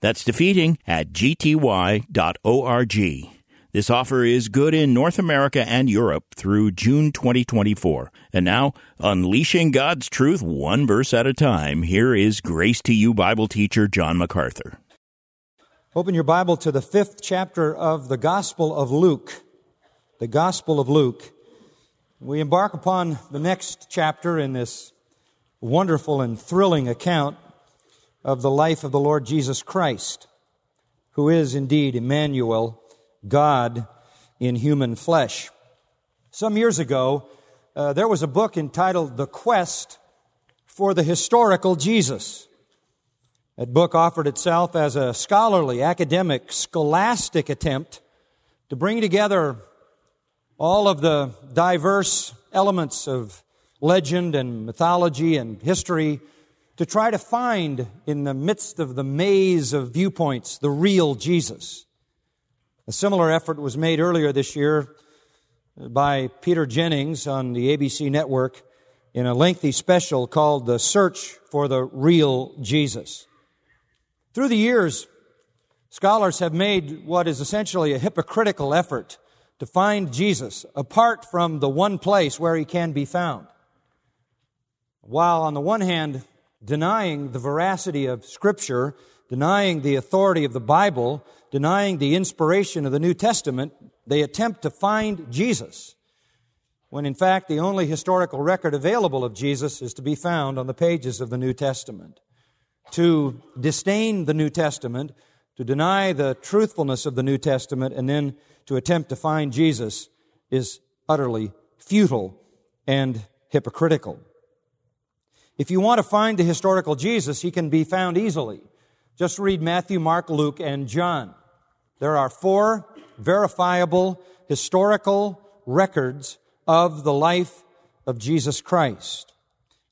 That's defeating at gty.org. This offer is good in North America and Europe through June 2024. And now, unleashing God's truth one verse at a time, here is Grace to You Bible teacher John MacArthur. Open your Bible to the fifth chapter of the Gospel of Luke. The Gospel of Luke. We embark upon the next chapter in this wonderful and thrilling account of the life of the Lord Jesus Christ, who is indeed Emmanuel, God in human flesh. Some years ago, uh, there was a book entitled The Quest for the Historical Jesus. That book offered itself as a scholarly, academic, scholastic attempt to bring together all of the diverse elements of legend and mythology and history to try to find in the midst of the maze of viewpoints the real Jesus. A similar effort was made earlier this year by Peter Jennings on the ABC network in a lengthy special called The Search for the Real Jesus. Through the years, scholars have made what is essentially a hypocritical effort to find Jesus apart from the one place where he can be found. While on the one hand, denying the veracity of Scripture, denying the authority of the Bible, denying the inspiration of the New Testament, they attempt to find Jesus, when in fact the only historical record available of Jesus is to be found on the pages of the New Testament. To disdain the New Testament, to deny the truthfulness of the New Testament, and then to attempt to find Jesus is utterly futile and hypocritical. If you want to find the historical Jesus, he can be found easily. Just read Matthew, Mark, Luke, and John. There are four verifiable historical records of the life of Jesus Christ.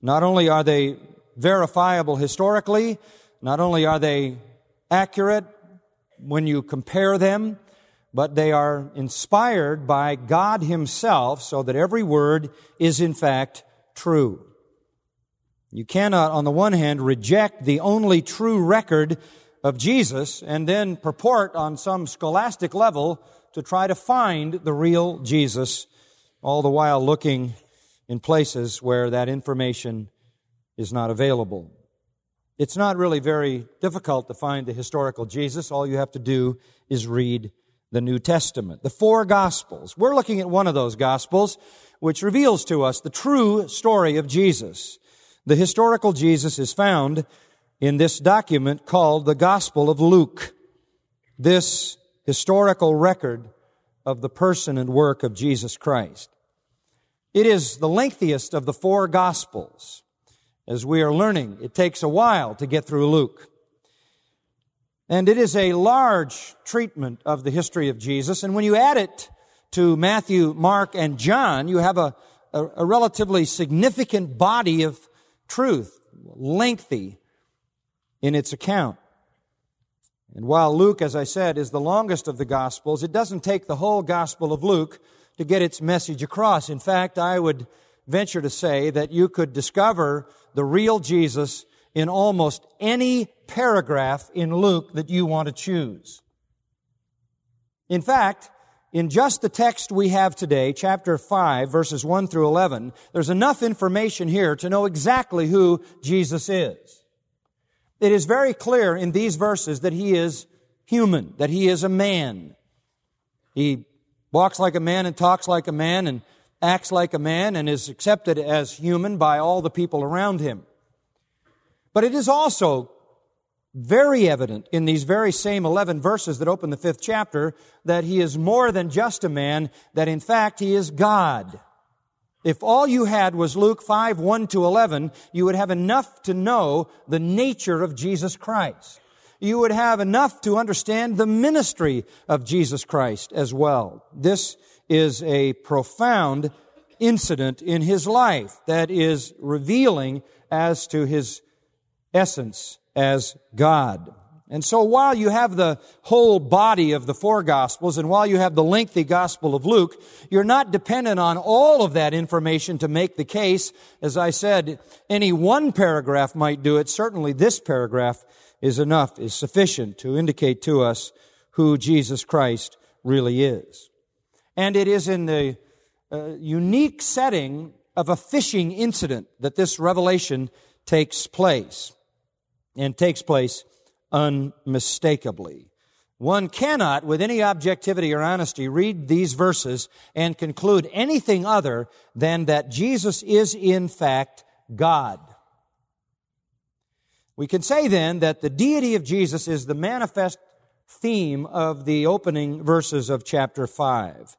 Not only are they verifiable historically, not only are they accurate when you compare them, but they are inspired by God Himself so that every word is in fact true. You cannot, on the one hand, reject the only true record of Jesus and then purport on some scholastic level to try to find the real Jesus, all the while looking in places where that information is not available. It's not really very difficult to find the historical Jesus. All you have to do is read the New Testament. The four Gospels. We're looking at one of those Gospels, which reveals to us the true story of Jesus. The historical Jesus is found in this document called the Gospel of Luke. This historical record of the person and work of Jesus Christ. It is the lengthiest of the four Gospels. As we are learning, it takes a while to get through Luke. And it is a large treatment of the history of Jesus. And when you add it to Matthew, Mark, and John, you have a, a, a relatively significant body of truth, lengthy in its account. And while Luke, as I said, is the longest of the Gospels, it doesn't take the whole Gospel of Luke to get its message across. In fact, I would venture to say that you could discover the real Jesus in almost any paragraph in Luke that you want to choose. In fact, in just the text we have today, chapter 5, verses 1 through 11, there's enough information here to know exactly who Jesus is. It is very clear in these verses that he is human, that he is a man. He walks like a man and talks like a man and acts like a man and is accepted as human by all the people around him. But it is also very evident in these very same 11 verses that open the fifth chapter that he is more than just a man, that in fact he is God. If all you had was Luke 5, 1 to 11, you would have enough to know the nature of Jesus Christ. you would have enough to understand the ministry of Jesus Christ as well. This is a profound incident in his life that is revealing as to his essence as God. And so while you have the whole body of the four Gospels and while you have the lengthy Gospel of Luke, you're not dependent on all of that information to make the case. As I said, any one paragraph might do it. Certainly this paragraph is enough, is sufficient to indicate to us who Jesus Christ really is. And it is in the uh, unique setting of a fishing incident that this revelation takes place and takes place unmistakably. One cannot, with any objectivity or honesty, read these verses and conclude anything other than that Jesus is in fact God. We can say then that the deity of Jesus is the manifest theme of the opening verses of chapter 5.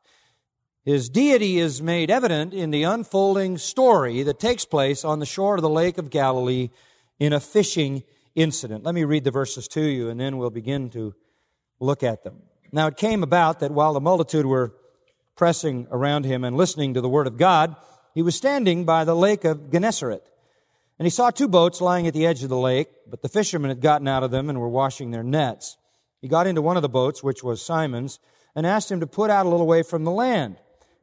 His deity is made evident in the unfolding story that takes place on the shore of the Lake of Galilee in a fishing incident. Let me read the verses to you and then we'll begin to look at them. Now it came about that while the multitude were pressing around him and listening to the word of God, he was standing by the lake of Gennesaret. And he saw two boats lying at the edge of the lake, but the fishermen had gotten out of them and were washing their nets. He got into one of the boats, which was Simon's, and asked him to put out a little way from the land.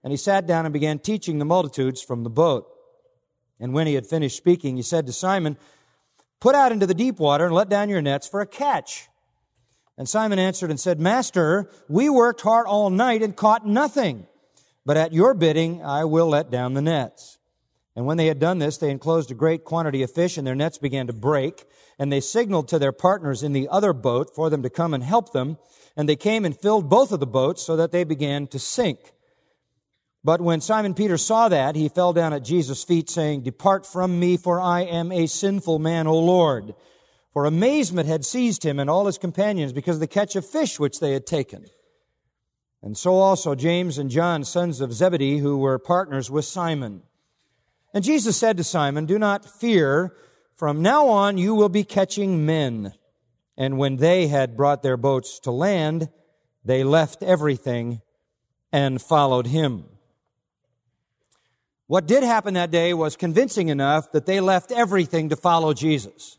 And he sat down and began teaching the multitudes from the boat. And when he had finished speaking, he said to Simon, Put out into the deep water and let down your nets for a catch. And Simon answered and said, Master, we worked hard all night and caught nothing. But at your bidding, I will let down the nets. And when they had done this, they enclosed a great quantity of fish and their nets began to break. And they signaled to their partners in the other boat for them to come and help them. And they came and filled both of the boats so that they began to sink. But when Simon Peter saw that, he fell down at Jesus' feet saying, Depart from me, for I am a sinful man, O Lord. For amazement had seized him and all his companions because of the catch of fish which they had taken. And so also James and John, sons of Zebedee, who were partners with Simon. And Jesus said to Simon, Do not fear. From now on you will be catching men. And when they had brought their boats to land, they left everything and followed him. What did happen that day was convincing enough that they left everything to follow Jesus.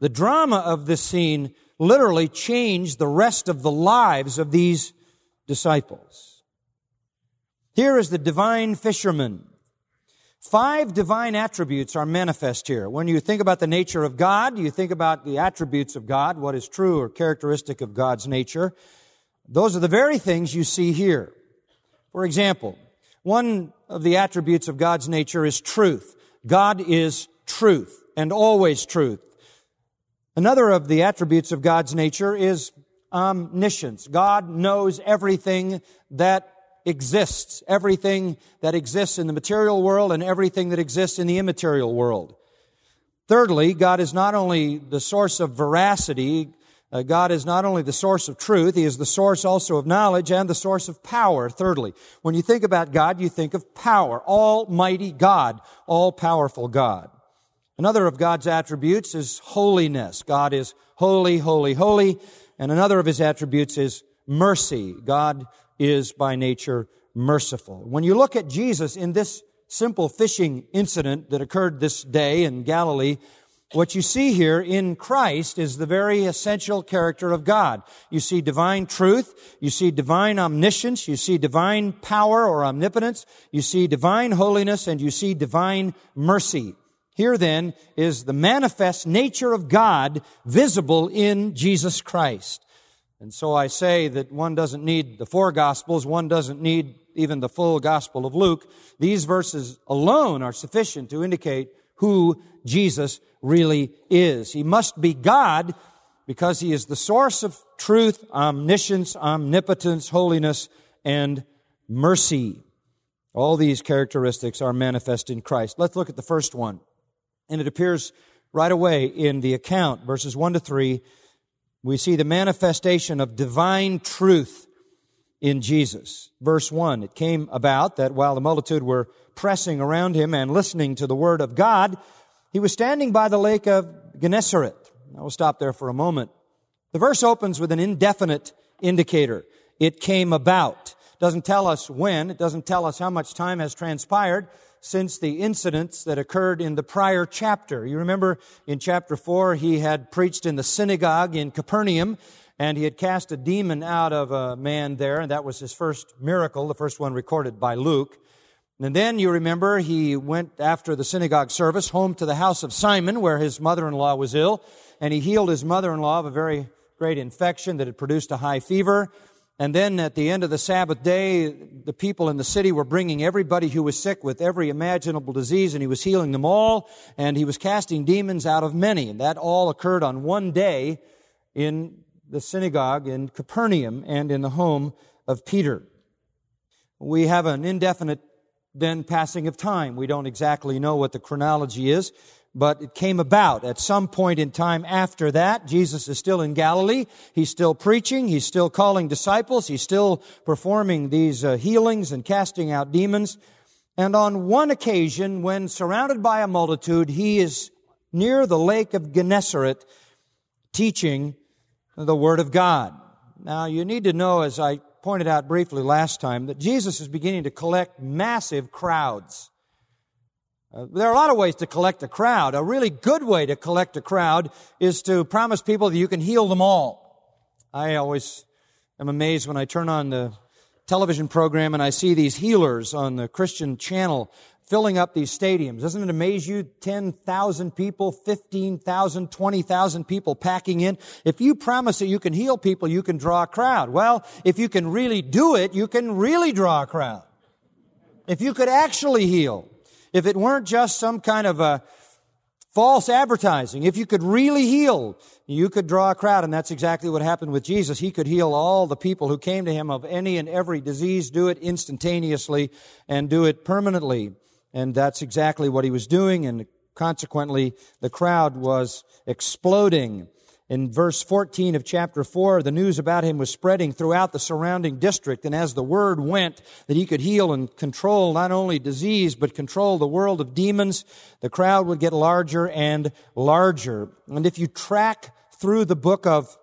The drama of this scene literally changed the rest of the lives of these disciples. Here is the divine fisherman. Five divine attributes are manifest here. When you think about the nature of God, you think about the attributes of God, what is true or characteristic of God's nature. Those are the very things you see here. For example, one of the attributes of God's nature is truth. God is truth and always truth. Another of the attributes of God's nature is omniscience. God knows everything that exists, everything that exists in the material world and everything that exists in the immaterial world. Thirdly, God is not only the source of veracity, uh, God is not only the source of truth, He is the source also of knowledge and the source of power. Thirdly, when you think about God, you think of power. Almighty God, all powerful God. Another of God's attributes is holiness. God is holy, holy, holy. And another of His attributes is mercy. God is by nature merciful. When you look at Jesus in this simple fishing incident that occurred this day in Galilee, what you see here in Christ is the very essential character of God. You see divine truth, you see divine omniscience, you see divine power or omnipotence, you see divine holiness, and you see divine mercy. Here then is the manifest nature of God visible in Jesus Christ. And so I say that one doesn't need the four gospels, one doesn't need even the full gospel of Luke. These verses alone are sufficient to indicate who Jesus really is. He must be God because he is the source of truth, omniscience, omnipotence, holiness, and mercy. All these characteristics are manifest in Christ. Let's look at the first one. And it appears right away in the account, verses 1 to 3. We see the manifestation of divine truth in Jesus. Verse 1, it came about that while the multitude were pressing around him and listening to the word of God, he was standing by the lake of Gennesaret. I will stop there for a moment. The verse opens with an indefinite indicator. It came about. Doesn't tell us when. It doesn't tell us how much time has transpired since the incidents that occurred in the prior chapter. You remember in chapter 4, he had preached in the synagogue in Capernaum, and he had cast a demon out of a man there, and that was his first miracle, the first one recorded by Luke. And then you remember he went after the synagogue service home to the house of Simon where his mother-in-law was ill and he healed his mother-in-law of a very great infection that had produced a high fever. And then at the end of the Sabbath day, the people in the city were bringing everybody who was sick with every imaginable disease and he was healing them all and he was casting demons out of many. And that all occurred on one day in the synagogue in Capernaum and in the home of Peter. We have an indefinite then passing of time. We don't exactly know what the chronology is, but it came about at some point in time after that. Jesus is still in Galilee. He's still preaching. He's still calling disciples. He's still performing these uh, healings and casting out demons. And on one occasion, when surrounded by a multitude, he is near the lake of Gennesaret teaching the Word of God. Now, you need to know, as I pointed out briefly last time that Jesus is beginning to collect massive crowds. Uh, there are a lot of ways to collect a crowd. A really good way to collect a crowd is to promise people that you can heal them all. I always am amazed when I turn on the television program and I see these healers on the Christian channel filling up these stadiums. Doesn't it amaze you? 10,000 people, 15,000, 20,000 people packing in. If you promise that you can heal people, you can draw a crowd. Well, if you can really do it, you can really draw a crowd. If you could actually heal, if it weren't just some kind of a false advertising, if you could really heal, you could draw a crowd. And that's exactly what happened with Jesus. He could heal all the people who came to him of any and every disease, do it instantaneously and do it permanently. And that's exactly what he was doing. And consequently, the crowd was exploding. In verse 14 of chapter 4, the news about him was spreading throughout the surrounding district. And as the word went that he could heal and control not only disease, but control the world of demons, the crowd would get larger and larger. And if you track through the book of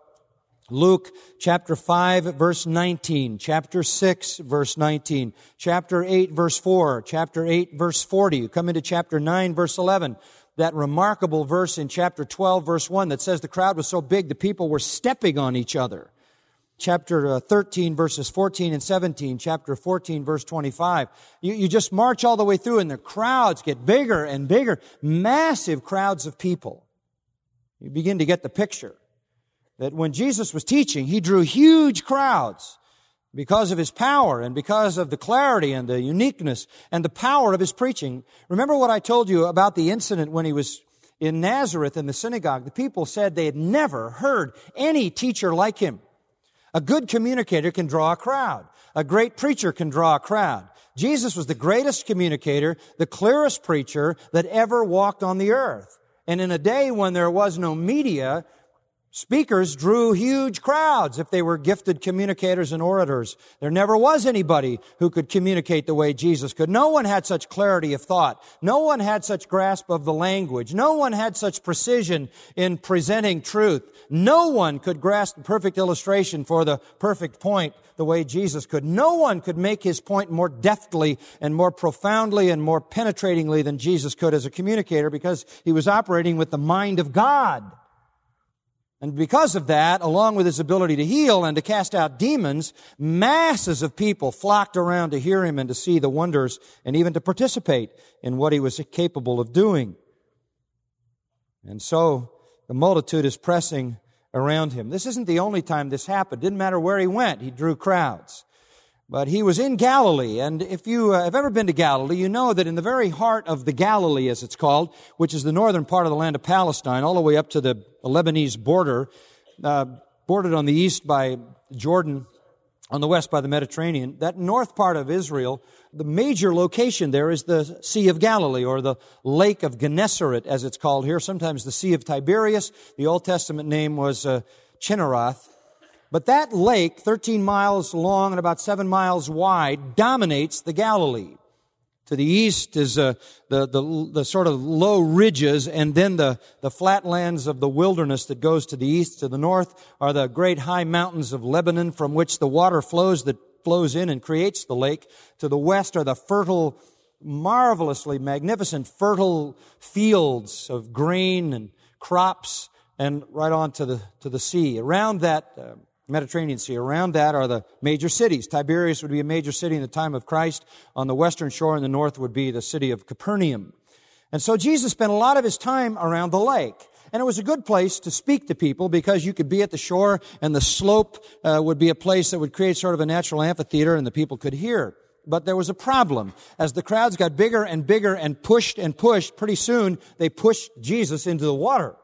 Luke chapter 5 verse 19, chapter 6 verse 19, chapter 8 verse 4, chapter 8 verse 40. You come into chapter 9 verse 11. That remarkable verse in chapter 12 verse 1 that says the crowd was so big the people were stepping on each other. Chapter uh, 13 verses 14 and 17, chapter 14 verse 25. You, you just march all the way through and the crowds get bigger and bigger. Massive crowds of people. You begin to get the picture that when Jesus was teaching, he drew huge crowds because of his power and because of the clarity and the uniqueness and the power of his preaching. Remember what I told you about the incident when he was in Nazareth in the synagogue? The people said they had never heard any teacher like him. A good communicator can draw a crowd. A great preacher can draw a crowd. Jesus was the greatest communicator, the clearest preacher that ever walked on the earth. And in a day when there was no media, Speakers drew huge crowds if they were gifted communicators and orators. There never was anybody who could communicate the way Jesus could. No one had such clarity of thought. No one had such grasp of the language. No one had such precision in presenting truth. No one could grasp the perfect illustration for the perfect point the way Jesus could. No one could make his point more deftly and more profoundly and more penetratingly than Jesus could as a communicator because he was operating with the mind of God. And because of that, along with his ability to heal and to cast out demons, masses of people flocked around to hear him and to see the wonders and even to participate in what he was capable of doing. And so the multitude is pressing around him. This isn't the only time this happened. Didn't matter where he went, he drew crowds. But he was in Galilee, and if you uh, have ever been to Galilee, you know that in the very heart of the Galilee, as it's called, which is the northern part of the land of Palestine, all the way up to the Lebanese border, uh, bordered on the east by Jordan, on the west by the Mediterranean, that north part of Israel, the major location there is the Sea of Galilee, or the Lake of Gennesaret, as it's called here, sometimes the Sea of Tiberias. The Old Testament name was uh, Chinneroth. But that lake, 13 miles long and about 7 miles wide, dominates the Galilee. To the east is uh, the, the, the sort of low ridges and then the, the flatlands of the wilderness that goes to the east. To the north are the great high mountains of Lebanon from which the water flows that flows in and creates the lake. To the west are the fertile, marvelously magnificent fertile fields of grain and crops and right on to the, to the sea. Around that, uh, Mediterranean Sea. Around that are the major cities. Tiberias would be a major city in the time of Christ. On the western shore in the north would be the city of Capernaum. And so Jesus spent a lot of his time around the lake. And it was a good place to speak to people because you could be at the shore and the slope uh, would be a place that would create sort of a natural amphitheater and the people could hear. But there was a problem. As the crowds got bigger and bigger and pushed and pushed, pretty soon they pushed Jesus into the water.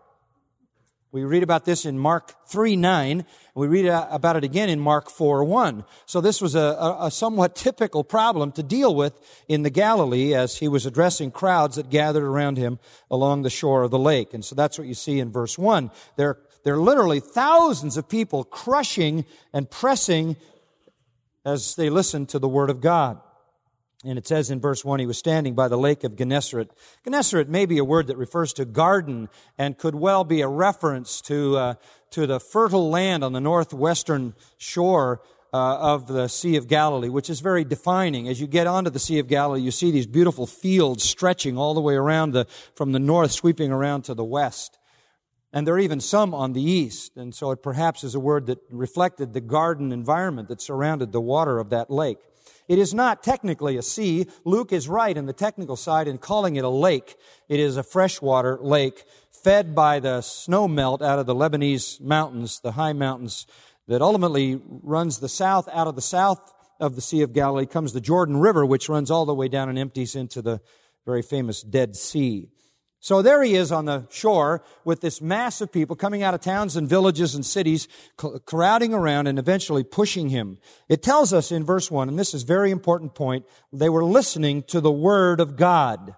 We read about this in Mark 3 9. We read uh, about it again in Mark 4 1. So this was a, a, somewhat typical problem to deal with in the Galilee as he was addressing crowds that gathered around him along the shore of the lake. And so that's what you see in verse 1. There, there are literally thousands of people crushing and pressing as they listen to the Word of God. And it says in verse 1, he was standing by the lake of Gennesaret. Gennesaret may be a word that refers to garden and could well be a reference to, uh, to the fertile land on the northwestern shore uh, of the Sea of Galilee, which is very defining. As you get onto the Sea of Galilee, you see these beautiful fields stretching all the way around the, from the north, sweeping around to the west. And there are even some on the east. And so it perhaps is a word that reflected the garden environment that surrounded the water of that lake. It is not technically a sea. Luke is right in the technical side in calling it a lake. It is a freshwater lake fed by the snow melt out of the Lebanese mountains, the high mountains that ultimately runs the south out of the south of the Sea of Galilee comes the Jordan River, which runs all the way down and empties into the very famous Dead Sea. So there he is on the shore with this mass of people coming out of towns and villages and cities, crowding around and eventually pushing him. It tells us in verse 1, and this is a very important point, they were listening to the Word of God.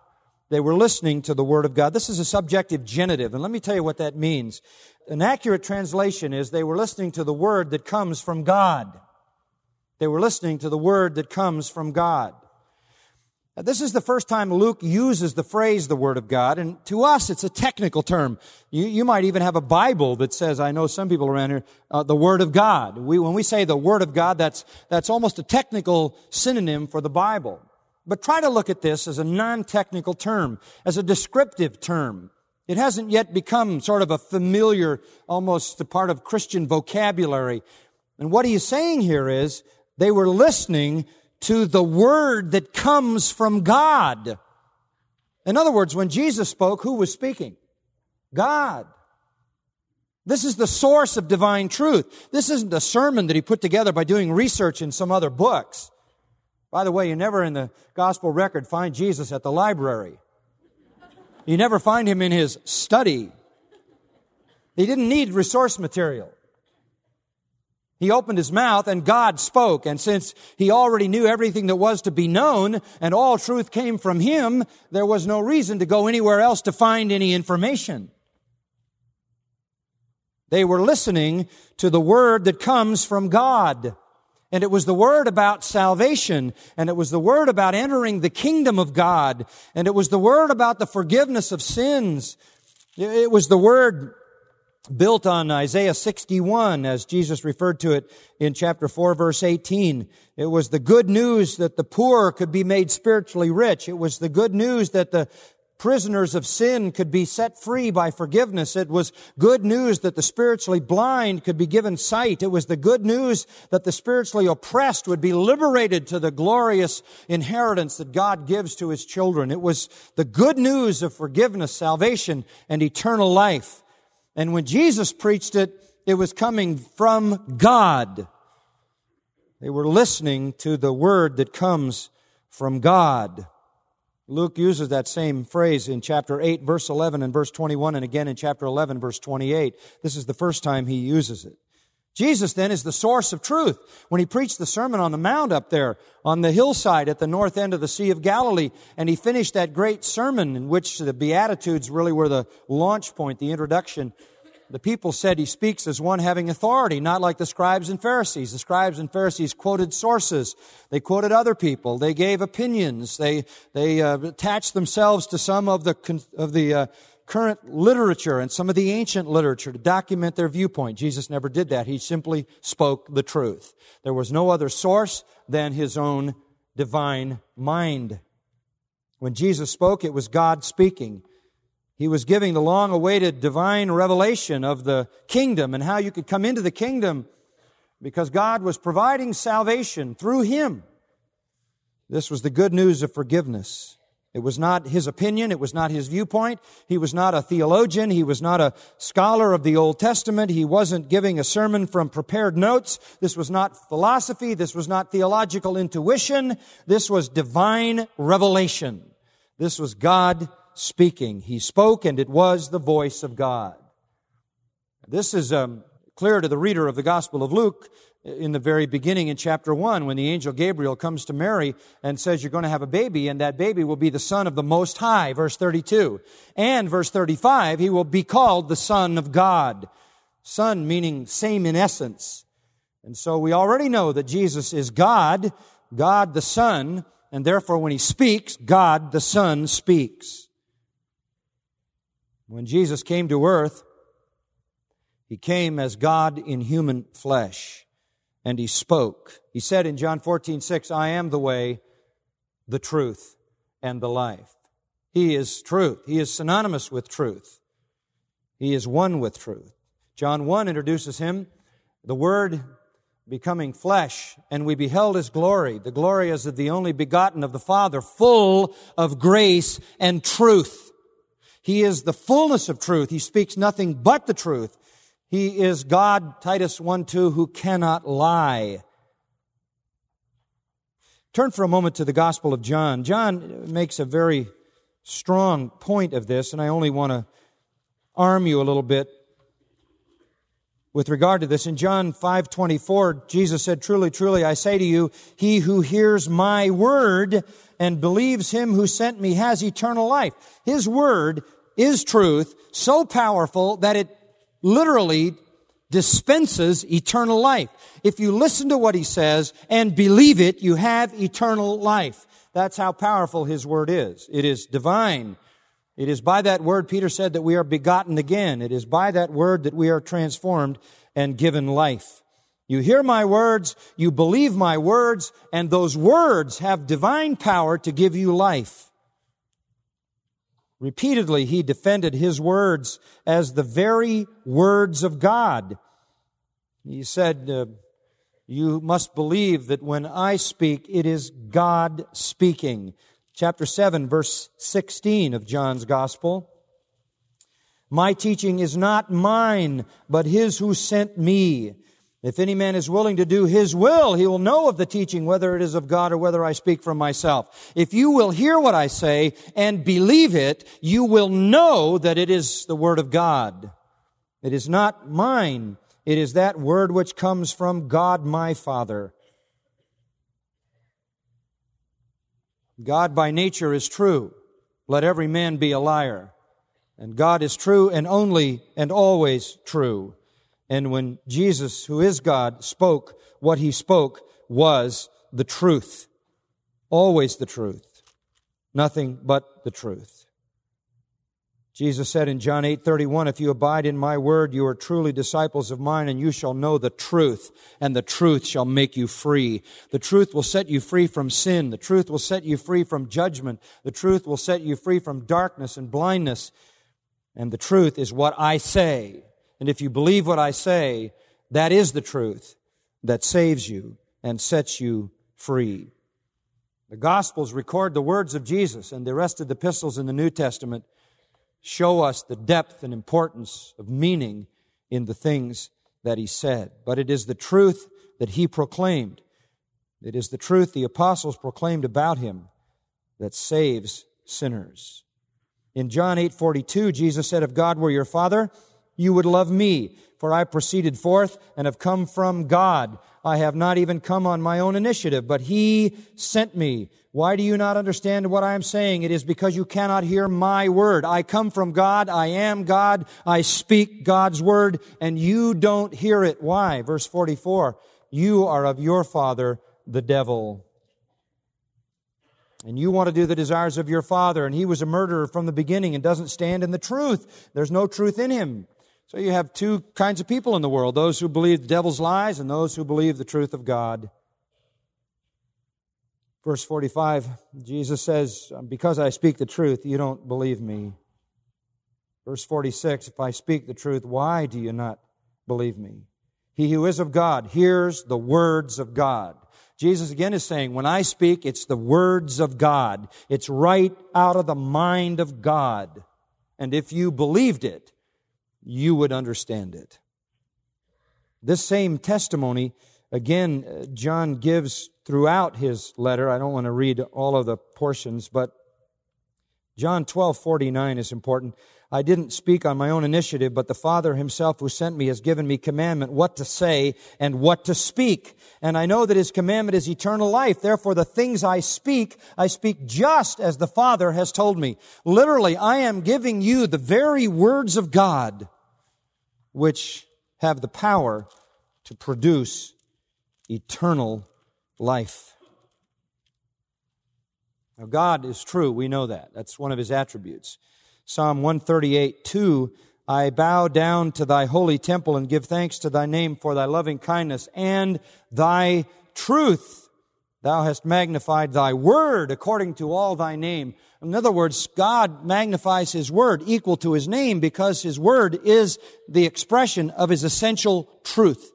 They were listening to the Word of God. This is a subjective genitive, and let me tell you what that means. An accurate translation is they were listening to the Word that comes from God. They were listening to the Word that comes from God. This is the first time Luke uses the phrase the Word of God, and to us it's a technical term. You, you might even have a Bible that says, I know some people around here, uh, the Word of God. We, when we say the Word of God, that's, that's almost a technical synonym for the Bible. But try to look at this as a non-technical term, as a descriptive term. It hasn't yet become sort of a familiar, almost a part of Christian vocabulary. And what he's saying here is, they were listening to the word that comes from God. In other words, when Jesus spoke, who was speaking? God. This is the source of divine truth. This isn't a sermon that he put together by doing research in some other books. By the way, you never in the gospel record find Jesus at the library. You never find him in his study. He didn't need resource material. He opened his mouth and God spoke. And since he already knew everything that was to be known and all truth came from him, there was no reason to go anywhere else to find any information. They were listening to the word that comes from God. And it was the word about salvation, and it was the word about entering the kingdom of God, and it was the word about the forgiveness of sins. It was the word built on Isaiah 61 as Jesus referred to it in chapter 4 verse 18. It was the good news that the poor could be made spiritually rich. It was the good news that the prisoners of sin could be set free by forgiveness. It was good news that the spiritually blind could be given sight. It was the good news that the spiritually oppressed would be liberated to the glorious inheritance that God gives to his children. It was the good news of forgiveness, salvation, and eternal life. And when Jesus preached it, it was coming from God. They were listening to the word that comes from God. Luke uses that same phrase in chapter 8, verse 11 and verse 21, and again in chapter 11, verse 28. This is the first time he uses it. Jesus then is the source of truth. When he preached the Sermon on the Mount up there on the hillside at the north end of the Sea of Galilee, and he finished that great sermon in which the Beatitudes really were the launch point, the introduction. the people said he speaks as one having authority, not like the scribes and Pharisees. The scribes and Pharisees quoted sources. They quoted other people. They gave opinions. They, they uh, attached themselves to some of the, of the uh, current literature and some of the ancient literature to document their viewpoint. Jesus never did that. He simply spoke the truth. There was no other source than his own divine mind. When Jesus spoke, it was God speaking. He was giving the long awaited divine revelation of the kingdom and how you could come into the kingdom because God was providing salvation through him. This was the good news of forgiveness. It was not his opinion. It was not his viewpoint. He was not a theologian. He was not a scholar of the Old Testament. He wasn't giving a sermon from prepared notes. This was not philosophy. This was not theological intuition. This was divine revelation. This was God speaking. He spoke and it was the voice of God. This is um, clear to the reader of the Gospel of Luke in the very beginning in chapter 1 when the angel Gabriel comes to Mary and says you're going to have a baby and that baby will be the son of the most high verse 32 and verse 35 he will be called the son of God. Son meaning same in essence. And so we already know that Jesus is God God the son and therefore when he speaks God the son speaks. When Jesus came to earth, he came as God in human flesh, and he spoke. He said in John 14, 6, I am the way, the truth, and the life. He is truth. He is synonymous with truth. He is one with truth. John 1 introduces him, the Word becoming flesh, and we beheld his glory. The glory as of the only begotten of the Father, full of grace and truth. He is the fullness of truth. He speaks nothing but the truth. He is God, Titus 1 2, who cannot lie. Turn for a moment to the Gospel of John. John makes a very strong point of this, and I only want to arm you a little bit with regard to this. In John 5:24, Jesus said, "Truly, truly, I say to you, he who hears my word and believes him who sent me has eternal life. His word is truth so powerful that it literally dispenses eternal life. If you listen to what he says and believe it, you have eternal life. That's how powerful his word is. It is divine. It is by that word, Peter said, that we are begotten again. It is by that word that we are transformed and given life. You hear my words, you believe my words, and those words have divine power to give you life. Repeatedly, he defended his words as the very words of God. He said, uh, You must believe that when I speak, it is God speaking. Chapter 7, verse 16 of John's Gospel. My teaching is not mine, but his who sent me. If any man is willing to do his will, he will know of the teaching, whether it is of God or whether I speak from myself. If you will hear what I say and believe it, you will know that it is the word of God. It is not mine. It is that word which comes from God my Father. God by nature is true. Let every man be a liar. And God is true and only and always true. And when Jesus, who is God, spoke, what he spoke was the truth. Always the truth. Nothing but the truth. Jesus said in John 8:31, "If you abide in my word, you are truly disciples of mine, and you shall know the truth, and the truth shall make you free. The truth will set you free from sin. The truth will set you free from judgment. The truth will set you free from darkness and blindness. And the truth is what I say. And if you believe what I say, that is the truth that saves you and sets you free. The Gospels record the words of Jesus, and the rest of the epistles in the New Testament show us the depth and importance of meaning in the things that he said. But it is the truth that he proclaimed. It is the truth the apostles proclaimed about him that saves sinners. In John 8:42, Jesus said, "If God were your father, you would love me, for I proceeded forth and have come from God. I have not even come on my own initiative, but He sent me. Why do you not understand what I am saying? It is because you cannot hear my word. I come from God. I am God. I speak God's word, and you don't hear it. Why? Verse 44. You are of your father, the devil. And you want to do the desires of your father, and he was a murderer from the beginning and doesn't stand in the truth. There's no truth in him. So you have two kinds of people in the world those who believe the devil's lies and those who believe the truth of God. Verse 45, Jesus says, Because I speak the truth, you don't believe me. Verse 46, If I speak the truth, why do you not believe me? He who is of God hears the words of God. Jesus again is saying, when I speak, it's the words of God. It's right out of the mind of God. And if you believed it, you would understand it. This same testimony, again, uh, John gives throughout his letter. I don't want to read all of the portions, but John 12, 49 is important. I didn't speak on my own initiative, but the Father himself who sent me has given me commandment what to say and what to speak. And I know that his commandment is eternal life. Therefore, the things I speak, I speak just as the Father has told me. Literally, I am giving you the very words of God, which have the power to produce eternal life. Now, God is true. We know that. That's one of his attributes. Psalm 138, 2, I bow down to thy holy temple and give thanks to thy name for thy loving kindness and thy truth. Thou hast magnified thy word according to all thy name. In other words, God magnifies his word equal to his name because his word is the expression of his essential truth.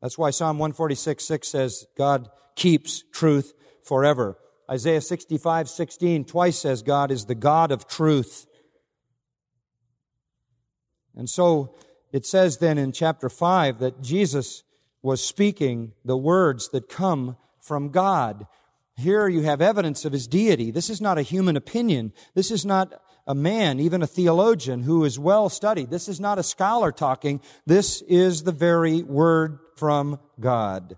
That's why Psalm 146, 6 says, God keeps truth forever. Isaiah 65, 16 twice says God is the God of truth. And so it says then in chapter 5 that Jesus was speaking the words that come from God. Here you have evidence of his deity. This is not a human opinion. This is not a man, even a theologian who is well studied. This is not a scholar talking. This is the very word from God.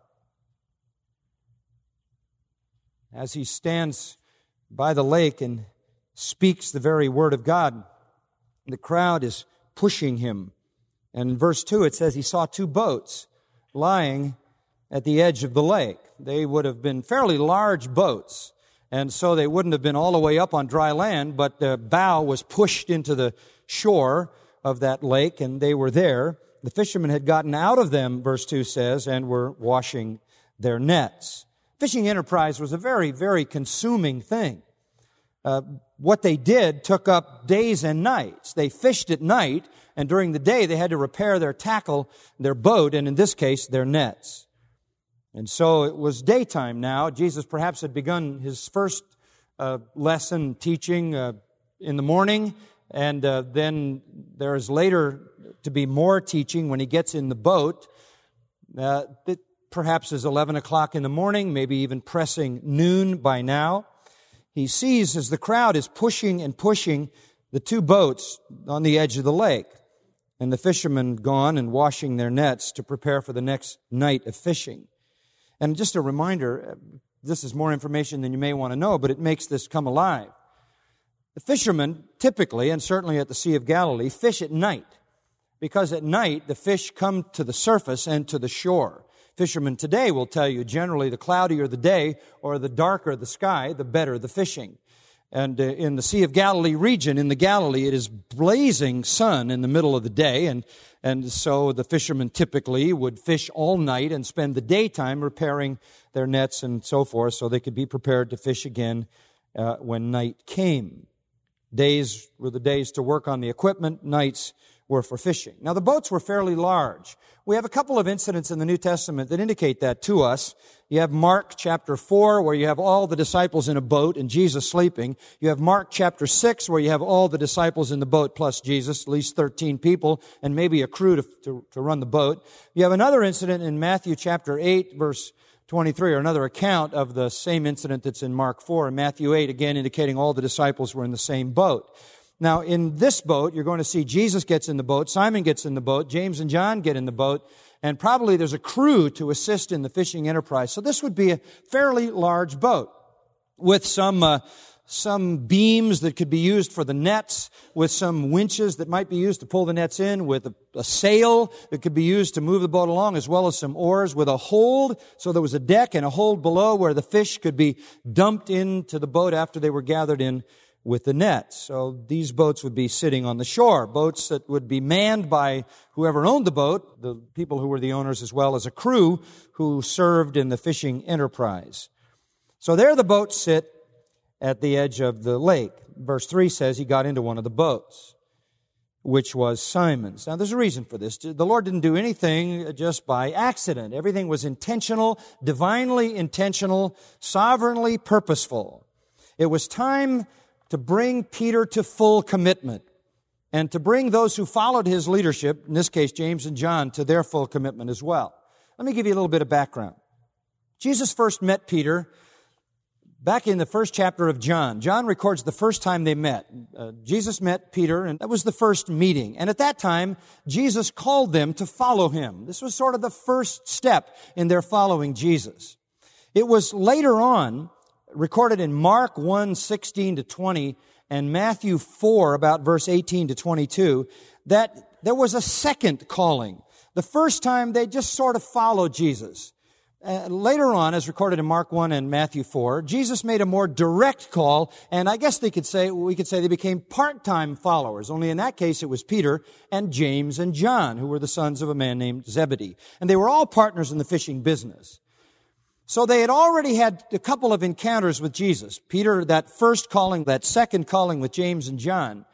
As he stands by the lake and speaks the very word of God, the crowd is pushing him. And in verse 2, it says he saw two boats lying at the edge of the lake. They would have been fairly large boats and so they wouldn't have been all the way up on dry land, but the bow was pushed into the shore of that lake, and they were there. The fishermen had gotten out of them, verse 2 says, and were washing their nets. Fishing enterprise was a very, very consuming thing. Uh, what they did took up days and nights. They fished at night, and during the day they had to repair their tackle, their boat, and in this case, their nets. And so it was daytime now. Jesus perhaps had begun his first uh, lesson teaching uh, in the morning, and uh, then there is later to be more teaching when he gets in the boat. Uh, perhaps is 11 o'clock in the morning, maybe even pressing noon by now. He sees as the crowd is pushing and pushing the two boats on the edge of the lake, and the fishermen gone and washing their nets to prepare for the next night of fishing. And just a reminder, uh, this is more information than you may want to know, but it makes this come alive. The fishermen typically, and certainly at the Sea of Galilee, fish at night because at night the fish come to the surface and to the shore. Fishermen today will tell you generally the cloudier the day or the darker the sky, the better the fishing. And uh, in the Sea of Galilee region, in the Galilee, it is blazing sun in the middle of the day, and and so the fishermen typically would fish all night and spend the daytime repairing their nets and so forth so they could be prepared to fish again uh, when night came. Days were the days to work on the equipment, nights were for fishing. Now the boats were fairly large. We have a couple of incidents in the New Testament that indicate that to us. You have Mark chapter 4 where you have all the disciples in a boat and Jesus sleeping. You have Mark chapter 6 where you have all the disciples in the boat plus Jesus, at least 13 people and maybe a crew to, to, to run the boat. You have another incident in Matthew chapter 8 verse 23 or another account of the same incident that's in Mark 4 and Matthew 8 again indicating all the disciples were in the same boat. Now, in this boat, you're going to see Jesus gets in the boat, Simon gets in the boat, James and John get in the boat, and probably there's a crew to assist in the fishing enterprise. So this would be a fairly large boat with some uh, some beams that could be used for the nets, with some winches that might be used to pull the nets in, with a, a, sail that could be used to move the boat along, as well as some oars, with a hold, so there was a deck and a hold below where the fish could be dumped into the boat after they were gathered in with the nets. So these boats would be sitting on the shore, boats that would be manned by whoever owned the boat, the people who were the owners, as well as a crew who served in the fishing enterprise. So there the boats sit at the edge of the lake. Verse 3 says he got into one of the boats, which was Simon's. Now, there's a reason for this. The Lord didn't do anything just by accident. Everything was intentional, divinely intentional, sovereignly purposeful. It was time to bring Peter to full commitment and to bring those who followed his leadership, in this case, James and John, to their full commitment as well. Let me give you a little bit of background. Jesus first met Peter Back in the first chapter of John, John records the first time they met. Uh, Jesus met Peter, and that was the first meeting. And at that time, Jesus called them to follow him. This was sort of the first step in their following Jesus. It was later on, recorded in Mark 1, 16 to 20, and Matthew 4, about verse 18 to 22, that there was a second calling. The first time they just sort of followed Jesus. Uh, later on, as recorded in Mark 1 and Matthew 4, Jesus made a more direct call, and I guess they could say, we could say they became part-time followers. Only in that case, it was Peter and James and John, who were the sons of a man named Zebedee. And they were all partners in the fishing business. So they had already had a couple of encounters with Jesus. Peter, that first calling, that second calling with James and John.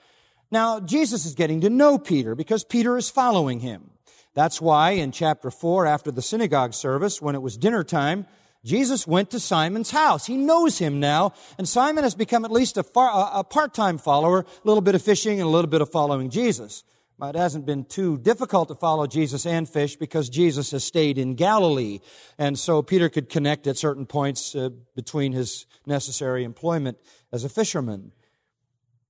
Now, Jesus is getting to know Peter because Peter is following him. That's why in chapter 4, after the synagogue service, when it was dinner time, Jesus went to Simon's house. He knows him now, and Simon has become at least a, far, a part-time follower, a little bit of fishing and a little bit of following Jesus. It hasn't been too difficult to follow Jesus and fish because Jesus has stayed in Galilee. And so Peter could connect at certain points uh, between his necessary employment as a fisherman.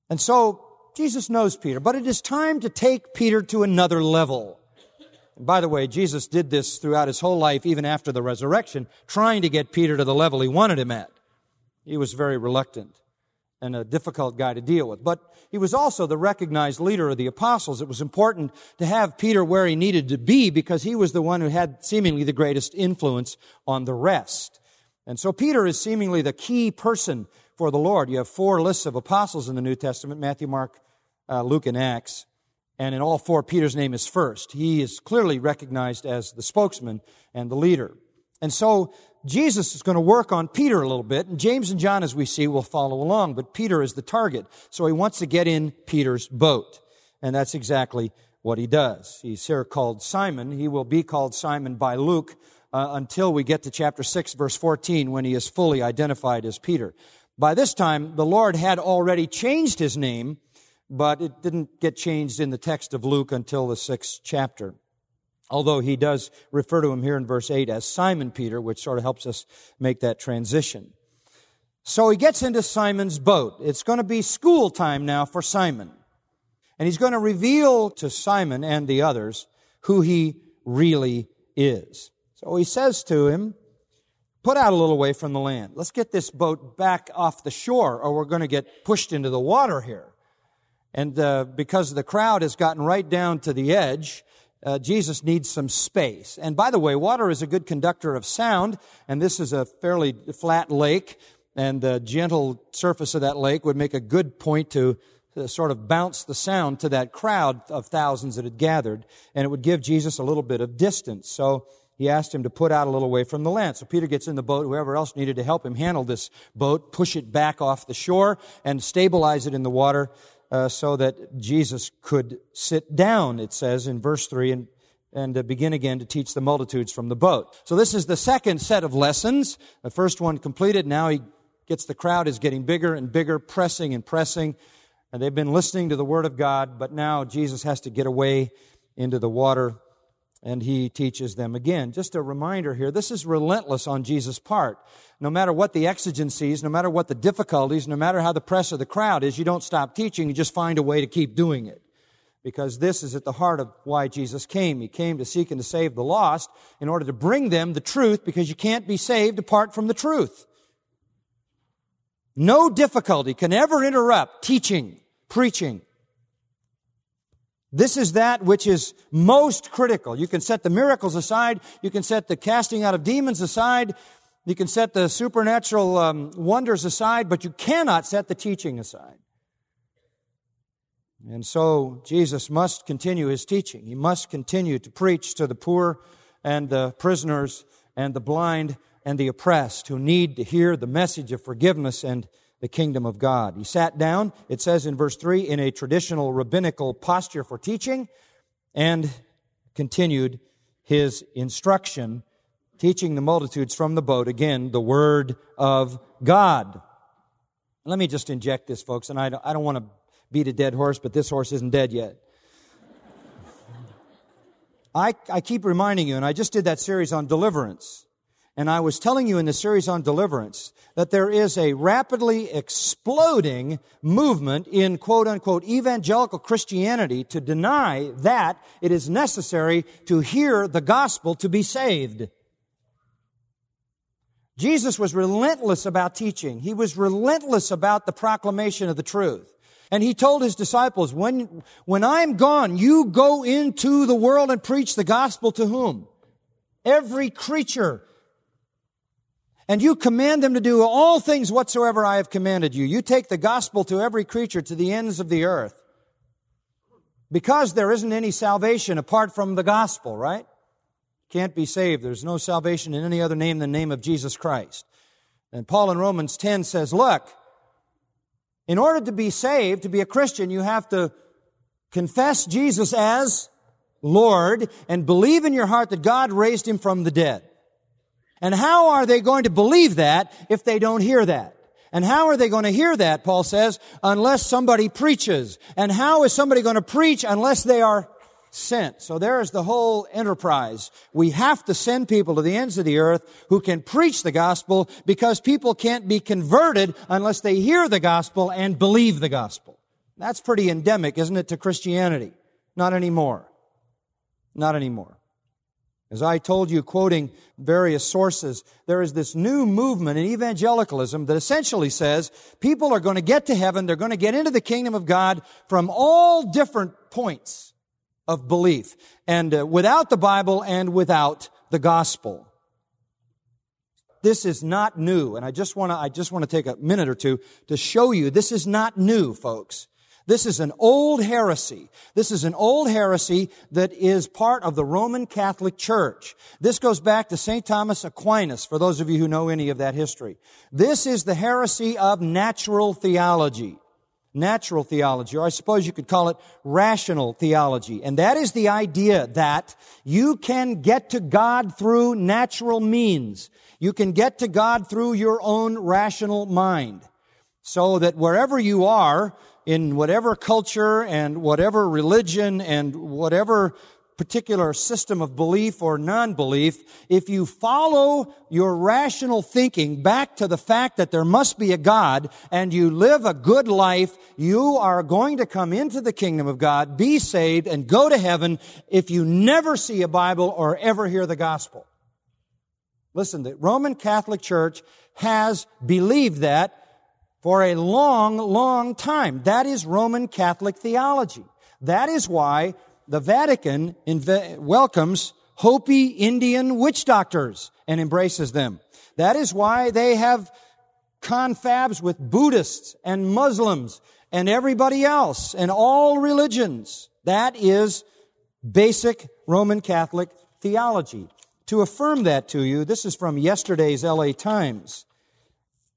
And so Jesus knows Peter, but it is time to take Peter to another level. And By the way, Jesus did this throughout his whole life, even after the resurrection, trying to get Peter to the level he wanted him at. He was very reluctant and a difficult guy to deal with. But he was also the recognized leader of the apostles. It was important to have Peter where he needed to be because he was the one who had seemingly the greatest influence on the rest. And so Peter is seemingly the key person for the Lord. You have four lists of apostles in the New Testament, Matthew, Mark, uh, Luke, and Acts. And in all four, Peter's name is first. He is clearly recognized as the spokesman and the leader. And so Jesus is going to work on Peter a little bit, and James and John, as we see, will follow along, but Peter is the target. So he wants to get in Peter's boat. And that's exactly what he does. He's here called Simon. He will be called Simon by Luke uh, until we get to chapter 6, verse 14, when he is fully identified as Peter. By this time, the Lord had already changed his name but it didn't get changed in the text of Luke until the sixth chapter. Although he does refer to him here in verse 8 as Simon Peter, which sort of helps us make that transition. So he gets into Simon's boat. It's going to be school time now for Simon. And he's going to reveal to Simon and the others who he really is. So he says to him, put out a little way from the land. Let's get this boat back off the shore or we're going to get pushed into the water here. And uh, because the crowd has gotten right down to the edge, uh, Jesus needs some space. And by the way, water is a good conductor of sound, and this is a fairly flat lake, and the gentle surface of that lake would make a good point to, to sort of bounce the sound to that crowd of thousands that had gathered, and it would give Jesus a little bit of distance. So he asked him to put out a little way from the land. So Peter gets in the boat. Whoever else needed to help him handle this boat, push it back off the shore and stabilize it in the water uh, so that Jesus could sit down, it says in verse 3, and, and uh, begin again to teach the multitudes from the boat. So this is the second set of lessons. The first one completed. Now he gets the crowd is getting bigger and bigger, pressing and pressing. And they've been listening to the word of God, but now Jesus has to get away into the water and he teaches them again. Just a reminder here, this is relentless on Jesus' part. No matter what the exigencies, no matter what the difficulties, no matter how the press of the crowd is, you don't stop teaching, you just find a way to keep doing it. Because this is at the heart of why Jesus came. He came to seek and to save the lost in order to bring them the truth because you can't be saved apart from the truth. No difficulty can ever interrupt teaching, preaching, this is that which is most critical. You can set the miracles aside. You can set the casting out of demons aside. You can set the supernatural um, wonders aside, but you cannot set the teaching aside. And so Jesus must continue his teaching. He must continue to preach to the poor and the prisoners and the blind and the oppressed who need to hear the message of forgiveness and the kingdom of God. He sat down, it says in verse 3, in a traditional rabbinical posture for teaching and continued his instruction, teaching the multitudes from the boat, again, the word of God. Let me just inject this, folks, and I don't, I don't want to beat a dead horse, but this horse isn't dead yet. I, I keep reminding you, and I just did that series on deliverance. And I was telling you in the series on deliverance that there is a rapidly exploding movement in quote unquote evangelical Christianity to deny that it is necessary to hear the gospel to be saved. Jesus was relentless about teaching. He was relentless about the proclamation of the truth. And he told his disciples, when, when I'm gone, you go into the world and preach the gospel to whom? Every creature and you command them to do all things whatsoever I have commanded you. You take the gospel to every creature to the ends of the earth. Because there isn't any salvation apart from the gospel, right? Can't be saved. There's no salvation in any other name than the name of Jesus Christ. And Paul in Romans 10 says, look, in order to be saved, to be a Christian, you have to confess Jesus as Lord and believe in your heart that God raised him from the dead. And how are they going to believe that if they don't hear that? And how are they going to hear that, Paul says, unless somebody preaches? And how is somebody going to preach unless they are sent? So there's the whole enterprise. We have to send people to the ends of the earth who can preach the gospel because people can't be converted unless they hear the gospel and believe the gospel. That's pretty endemic, isn't it, to Christianity? Not anymore. Not anymore. As I told you, quoting various sources, there is this new movement in evangelicalism that essentially says people are going to get to heaven, they're going to get into the kingdom of God from all different points of belief, and uh, without the Bible and without the gospel. This is not new, and I just want to, I just want to take a minute or two to show you this is not new, folks. This is an old heresy. This is an old heresy that is part of the Roman Catholic Church. This goes back to St. Thomas Aquinas, for those of you who know any of that history. This is the heresy of natural theology. Natural theology, or I suppose you could call it rational theology. And that is the idea that you can get to God through natural means. You can get to God through your own rational mind. So that wherever you are, in whatever culture and whatever religion and whatever particular system of belief or non-belief, if you follow your rational thinking back to the fact that there must be a God and you live a good life, you are going to come into the kingdom of God, be saved, and go to heaven if you never see a Bible or ever hear the gospel. Listen, the Roman Catholic Church has believed that for a long, long time. That is Roman Catholic theology. That is why the Vatican inve- welcomes Hopi Indian witch doctors and embraces them. That is why they have confabs with Buddhists and Muslims and everybody else and all religions. That is basic Roman Catholic theology. To affirm that to you, this is from yesterday's LA Times.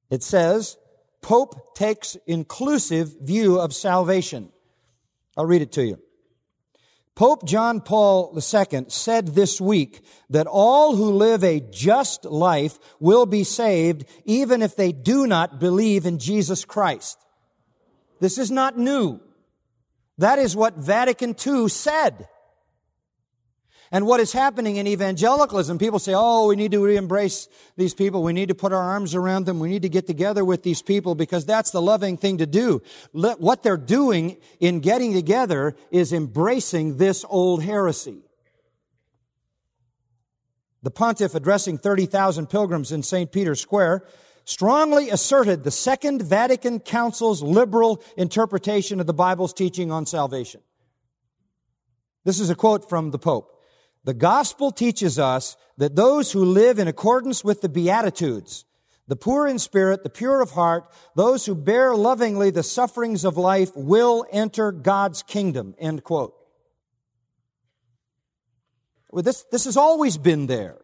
It says, Pope takes inclusive view of salvation. I'll read it to you. Pope John Paul II said this week that all who live a just life will be saved even if they do not believe in Jesus Christ. This is not new. That is what Vatican II said. And what is happening in evangelicalism, people say, oh, we need to re-embrace these people. We need to put our arms around them. We need to get together with these people because that's the loving thing to do. What they're doing in getting together is embracing this old heresy. The pontiff addressing 30,000 pilgrims in St. Peter's Square strongly asserted the Second Vatican Council's liberal interpretation of the Bible's teaching on salvation. This is a quote from the Pope. The gospel teaches us that those who live in accordance with the Beatitudes, the poor in spirit, the pure of heart, those who bear lovingly the sufferings of life will enter God's kingdom. End quote. Well, this, this has always been there.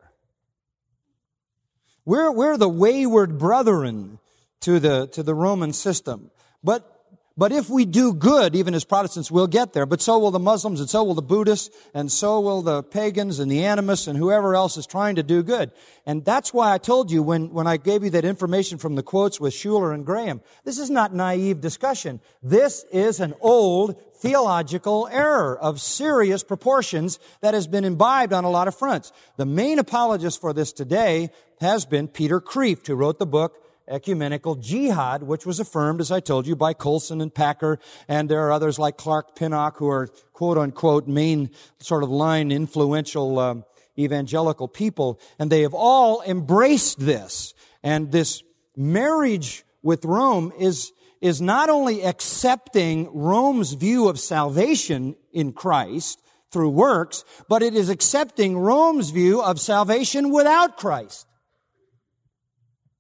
We're, we're the wayward brethren to the, to the Roman system. But but if we do good, even as Protestants, we'll get there. But so will the Muslims, and so will the Buddhists, and so will the pagans and the animists and whoever else is trying to do good. And that's why I told you when, when I gave you that information from the quotes with Schuller and Graham, this is not naive discussion. This is an old theological error of serious proportions that has been imbibed on a lot of fronts. The main apologist for this today has been Peter Kreeft, who wrote the book ecumenical jihad, which was affirmed, as I told you, by Colson and Packer, and there are others like Clark Pinnock who are quote unquote main sort of line influential um, evangelical people, and they have all embraced this. And this marriage with Rome is is not only accepting Rome's view of salvation in Christ through works, but it is accepting Rome's view of salvation without Christ.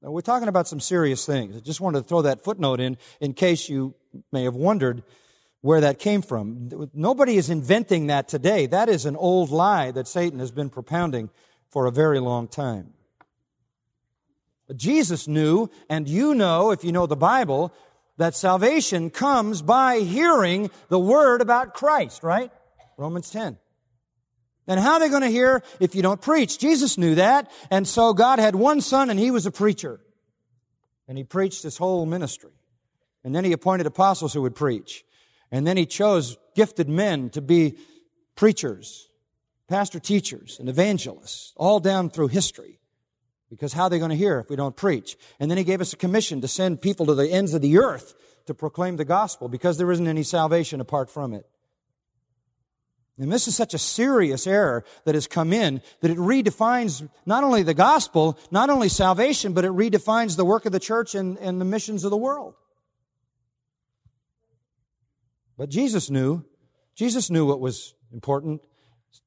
Now, we're talking about some serious things. I just wanted to throw that footnote in in case you may have wondered where that came from. Nobody is inventing that today. That is an old lie that Satan has been propounding for a very long time. But Jesus knew, and you know, if you know the Bible, that salvation comes by hearing the word about Christ, right? Romans 10. And how are they going to hear if you don't preach? Jesus knew that. And so God had one son and he was a preacher. And he preached his whole ministry. And then he appointed apostles who would preach. And then he chose gifted men to be preachers, pastor teachers, and evangelists, all down through history. Because how are they going to hear if we don't preach? And then he gave us a commission to send people to the ends of the earth to proclaim the gospel because there isn't any salvation apart from it. And this is such a serious error that has come in that it redefines not only the gospel, not only salvation, but it redefines the work of the church and, and the missions of the world. But Jesus knew, Jesus knew what was important.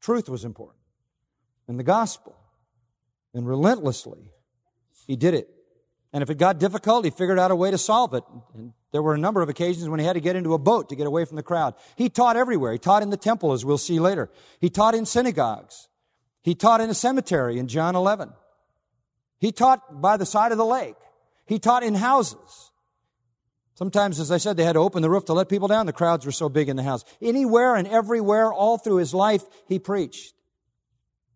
Truth was important. And the gospel. And relentlessly, he did it. And if it got difficult, he figured out a way to solve it. And there were a number of occasions when he had to get into a boat to get away from the crowd. He taught everywhere. He taught in the temple, as we'll see later. He taught in synagogues. He taught in a cemetery in John 11. He taught by the side of the lake. He taught in houses. Sometimes, as I said, they had to open the roof to let people down. The crowds were so big in the house. Anywhere and everywhere, all through his life, he preached.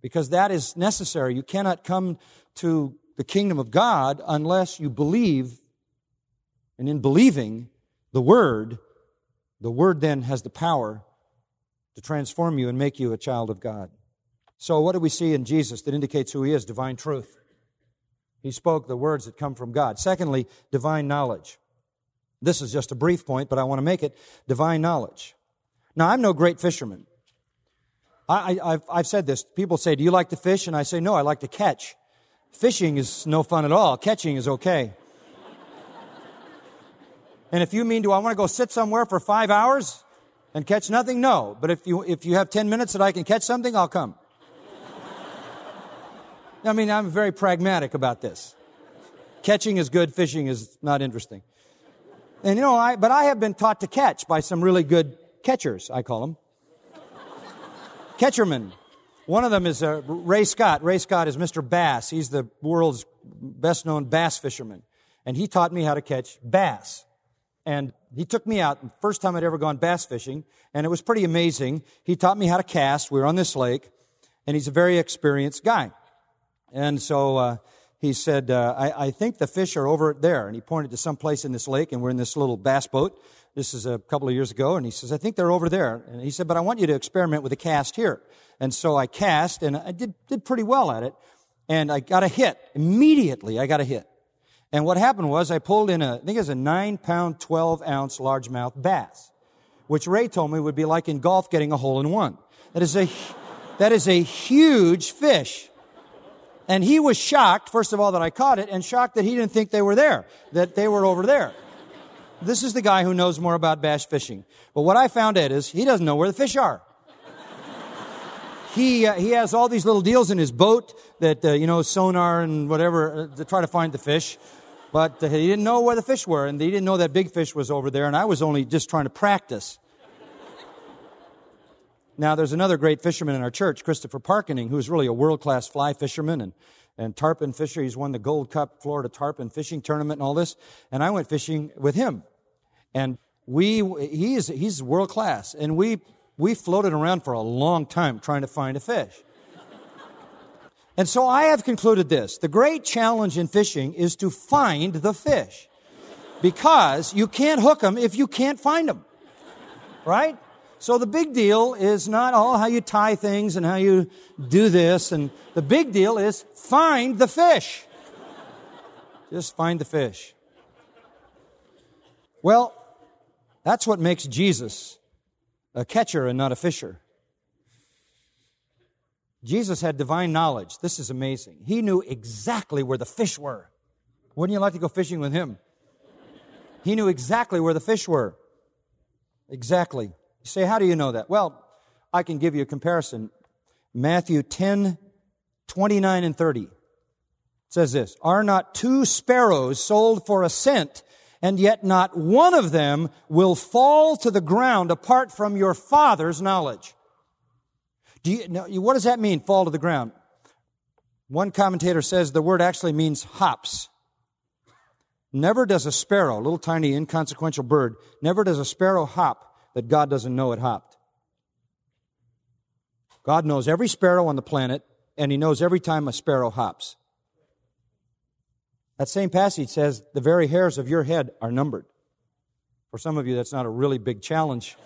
Because that is necessary. You cannot come to the kingdom of God unless you believe and in believing the Word, the Word then has the power to transform you and make you a child of God. So, what do we see in Jesus that indicates who He is? Divine truth. He spoke the words that come from God. Secondly, divine knowledge. This is just a brief point, but I want to make it divine knowledge. Now, I'm no great fisherman. I, have said this. People say, Do you like to fish? And I say, No, I like to catch. Fishing is no fun at all. Catching is okay. And if you mean, do I want to go sit somewhere for five hours and catch nothing? No. But if you, if you have 10 minutes that I can catch something, I'll come. I mean, I'm very pragmatic about this. Catching is good, fishing is not interesting. And you know, I, but I have been taught to catch by some really good catchers, I call them. Catchermen. One of them is uh, Ray Scott. Ray Scott is Mr. Bass. He's the world's best known bass fisherman. And he taught me how to catch bass. And he took me out, first time I'd ever gone bass fishing, and it was pretty amazing. He taught me how to cast. We were on this lake, and he's a very experienced guy. And so, uh, he said, uh, I, I think the fish are over there. And he pointed to some place in this lake, and we're in this little bass boat. This is a couple of years ago, and he says, I think they're over there. And he said, but I want you to experiment with a cast here. And so I cast, and I did, did pretty well at it. And I got a hit. Immediately, I got a hit. And what happened was I pulled in a, I think it was a nine pound, 12 ounce largemouth bass, which Ray told me would be like in golf getting a hole in one. That is a, that is a huge fish. And he was shocked, first of all, that I caught it, and shocked that he didn't think they were there, that they were over there. This is the guy who knows more about bass fishing. But what I found out is he doesn't know where the fish are. he, uh, he has all these little deals in his boat that, uh, you know, sonar and whatever uh, to try to find the fish. But uh, he didn't know where the fish were, and he didn't know that big fish was over there, and I was only just trying to practice. Now, there's another great fisherman in our church, Christopher Parkening, who's really a world class fly fisherman and, and tarpon fisher. He's won the Gold Cup Florida Tarpon Fishing Tournament and all this. And I went fishing with him. And we, he's, he's world class. And we, we floated around for a long time trying to find a fish. And so I have concluded this. The great challenge in fishing is to find the fish. Because you can't hook them if you can't find them. Right? So the big deal is not all how you tie things and how you do this. And the big deal is find the fish. Just find the fish. Well, that's what makes Jesus a catcher and not a fisher. Jesus had divine knowledge. This is amazing. He knew exactly where the fish were. Wouldn't you like to go fishing with him? He knew exactly where the fish were. Exactly. You say, how do you know that? Well, I can give you a comparison. Matthew 10, 29 and 30 says this, Are not two sparrows sold for a cent, and yet not one of them will fall to the ground apart from your father's knowledge? Do you, now, what does that mean, fall to the ground? One commentator says the word actually means hops. Never does a sparrow, a little tiny inconsequential bird, never does a sparrow hop that God doesn't know it hopped. God knows every sparrow on the planet, and He knows every time a sparrow hops. That same passage says, the very hairs of your head are numbered. For some of you, that's not a really big challenge.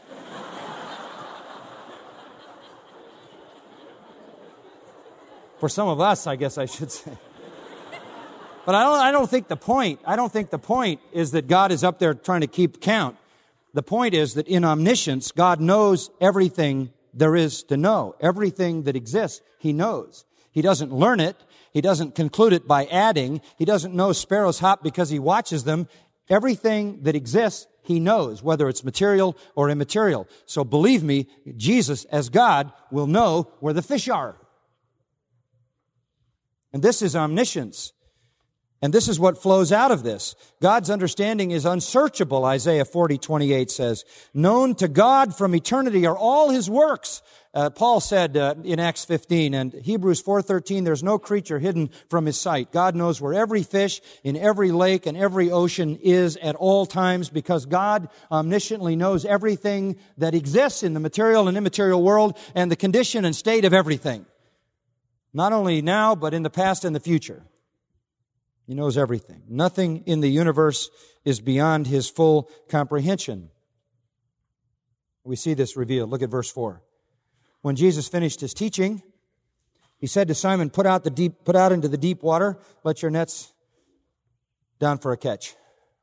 For some of us, I guess I should say. But I don't, I don't think the point, I don't think the point is that God is up there trying to keep count. The point is that in omniscience, God knows everything there is to know. Everything that exists, He knows. He doesn't learn it. He doesn't conclude it by adding. He doesn't know sparrows hop because He watches them. Everything that exists, He knows, whether it's material or immaterial. So believe me, Jesus as God will know where the fish are. And this is omniscience. And this is what flows out of this. God's understanding is unsearchable, Isaiah 40, 28 says. Known to God from eternity are all his works. Uh, Paul said uh, in Acts 15 and Hebrews 4:13 there's no creature hidden from his sight. God knows where every fish in every lake and every ocean is at all times because God omnisciently knows everything that exists in the material and immaterial world and the condition and state of everything. Not only now but in the past and the future. He knows everything. Nothing in the universe is beyond his full comprehension. We see this revealed. Look at verse 4. When Jesus finished his teaching, he said to Simon, put out the deep, put out into the deep water, let your nets down for a catch.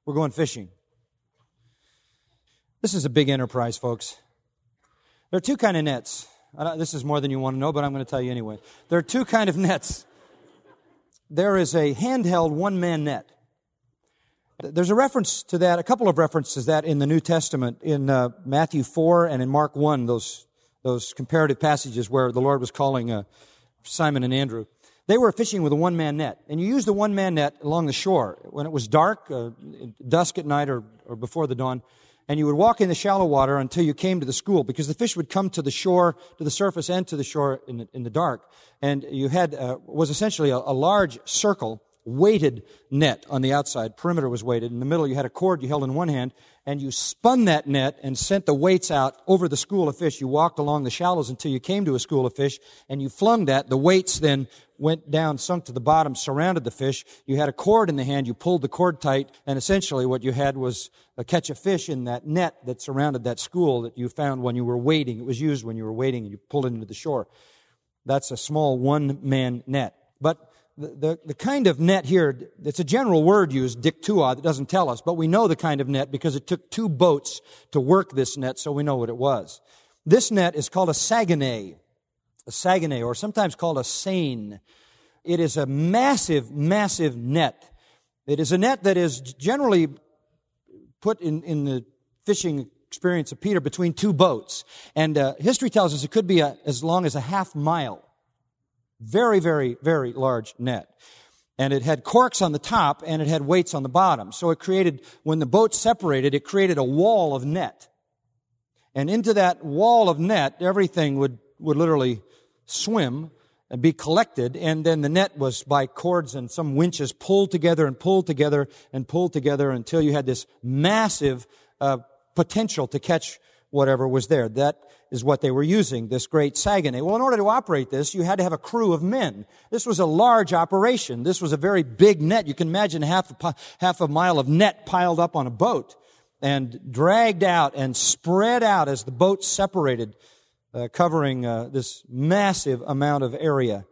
We're going fishing. This is a big enterprise, folks. There are two kind of nets. This is more than you want to know, but I'm going to tell you anyway. There are two kind of nets there is a handheld one man net. There's a reference to that, a couple of references that in the New Testament, in uh, Matthew 4 and in Mark 1, those, those comparative passages where the Lord was calling uh, Simon and Andrew. They were fishing with a one man net. And you used the one man net along the shore when it was dark, uh, dusk at night or, or before the dawn and you would walk in the shallow water until you came to the school because the fish would come to the shore, to the surface and to the shore in the, in the dark. And you had, uh, was essentially a, a large circle, weighted net on the outside. Perimeter was weighted. In the middle, you had a cord you held in one hand and you spun that net and sent the weights out over the school of fish. You walked along the shallows until you came to a school of fish and you flung that. The weights then went down, sunk to the bottom, surrounded the fish. You had a cord in the hand, you pulled the cord tight, and essentially what you had was a catch of fish in that net that surrounded that school that you found when you were waiting. It was used when you were waiting, and you pulled it into the shore. That's a small one-man net. But the, the, the, kind of net here, it's a general word used, dictua, that doesn't tell us, but we know the kind of net because it took two boats to work this net, so we know what it was. This net is called a sagene a sagene, or sometimes called a seine. It is a massive, massive net. It is a net that is generally put in, in the fishing experience of Peter between two boats. And uh, history tells us it could be a, as long as a half mile. Very, very, very large net. And it had corks on the top and it had weights on the bottom. So it created, when the boat separated, it created a wall of net. And into that wall of net, everything would, would literally swim and be collected, and then the net was by cords and some winches pulled together and pulled together and pulled together until you had this massive uh, potential to catch whatever was there. That is what they were using, this great Sagene. Well, in order to operate this, you had to have a crew of men. This was a large operation. This was a very big net. You can imagine half a, half a mile of net piled up on a boat and dragged out and spread out as the boat separated uh, covering uh, this massive amount of area.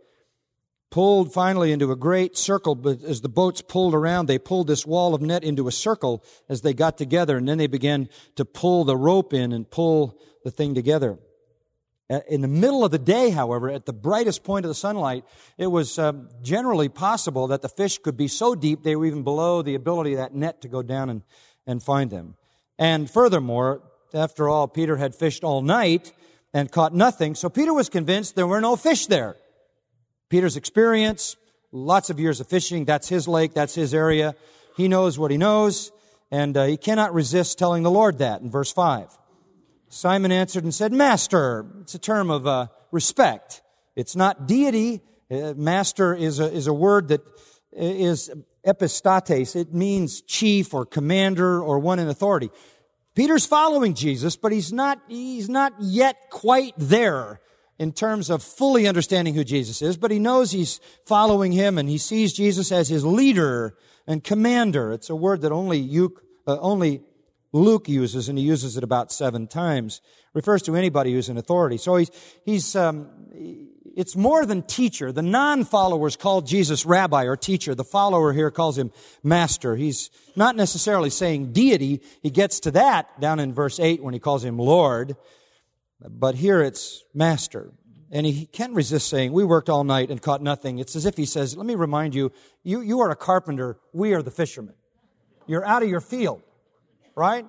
Pulled finally into a great circle, but as the boats pulled around, they pulled this wall of net into a circle as they got together, and then they began to pull the rope in and pull the thing together. In the middle of the day, however, at the brightest point of the sunlight, it was um, generally possible that the fish could be so deep they were even below the ability of that net to go down and, and find them. And furthermore, after all, Peter had fished all night, and caught nothing. So Peter was convinced there were no fish there. Peter's experience, lots of years of fishing, that's his lake, that's his area. He knows what he knows, and uh, he cannot resist telling the Lord that in verse 5. Simon answered and said, Master. It's a term of uh, respect. It's not deity. Uh, master is a, is a word that is epistates. It means chief or commander or one in authority. Peter's following Jesus, but he's not, he's not yet quite there in terms of fully understanding who Jesus is, but he knows he's following him and he sees Jesus as his leader and commander. It's a word that only Luke, uh, only Luke uses, and he uses it about seven times. Refers to anybody who's in authority. So he's, he's, um, it's more than teacher. The non-followers call Jesus rabbi or teacher. The follower here calls him master. He's not necessarily saying deity. He gets to that down in verse 8 when he calls him Lord. But here it's master. And he can't resist saying, we worked all night and caught nothing. It's as if he says, let me remind you, you, you are a carpenter. We are the fishermen. You're out of your field, right?